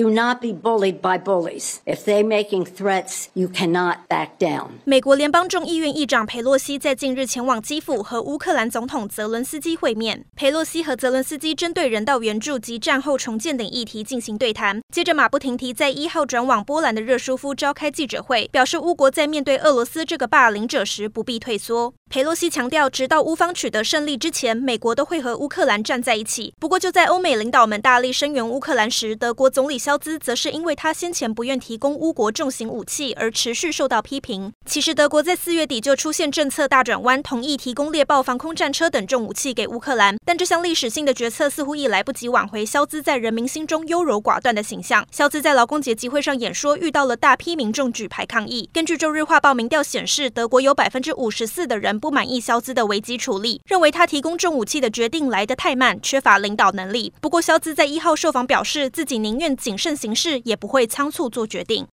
Do not be bullied by bullies. If they're making threats, you cannot back down. 美国联邦众议院议长裴洛西在近日前往基辅和乌克兰总统泽伦斯基会面。裴洛西和泽伦斯基针对人道援助及战后重建等议题进行对谈。接着马不停蹄在一号转往波兰的热舒夫召开记者会，表示乌国在面对俄罗斯这个霸凌者时不必退缩。裴洛西强调，直到乌方取得胜利之前，美国都会和乌克兰站在一起。不过，就在欧美领导们大力声援乌克兰时，德国总理。肖兹则是因为他先前不愿提供乌国重型武器而持续受到批评。其实德国在四月底就出现政策大转弯，同意提供猎豹防空战车等重武器给乌克兰，但这项历史性的决策似乎已来不及挽回肖兹在人民心中优柔寡断的形象。肖兹在劳工节集会上演说，遇到了大批民众举牌抗议。根据周日画报民调显示，德国有百分之五十四的人不满意肖兹的危机处理，认为他提供重武器的决定来得太慢，缺乏领导能力。不过肖兹在一号受访表示，自己宁愿谨慎行事，也不会仓促做决定。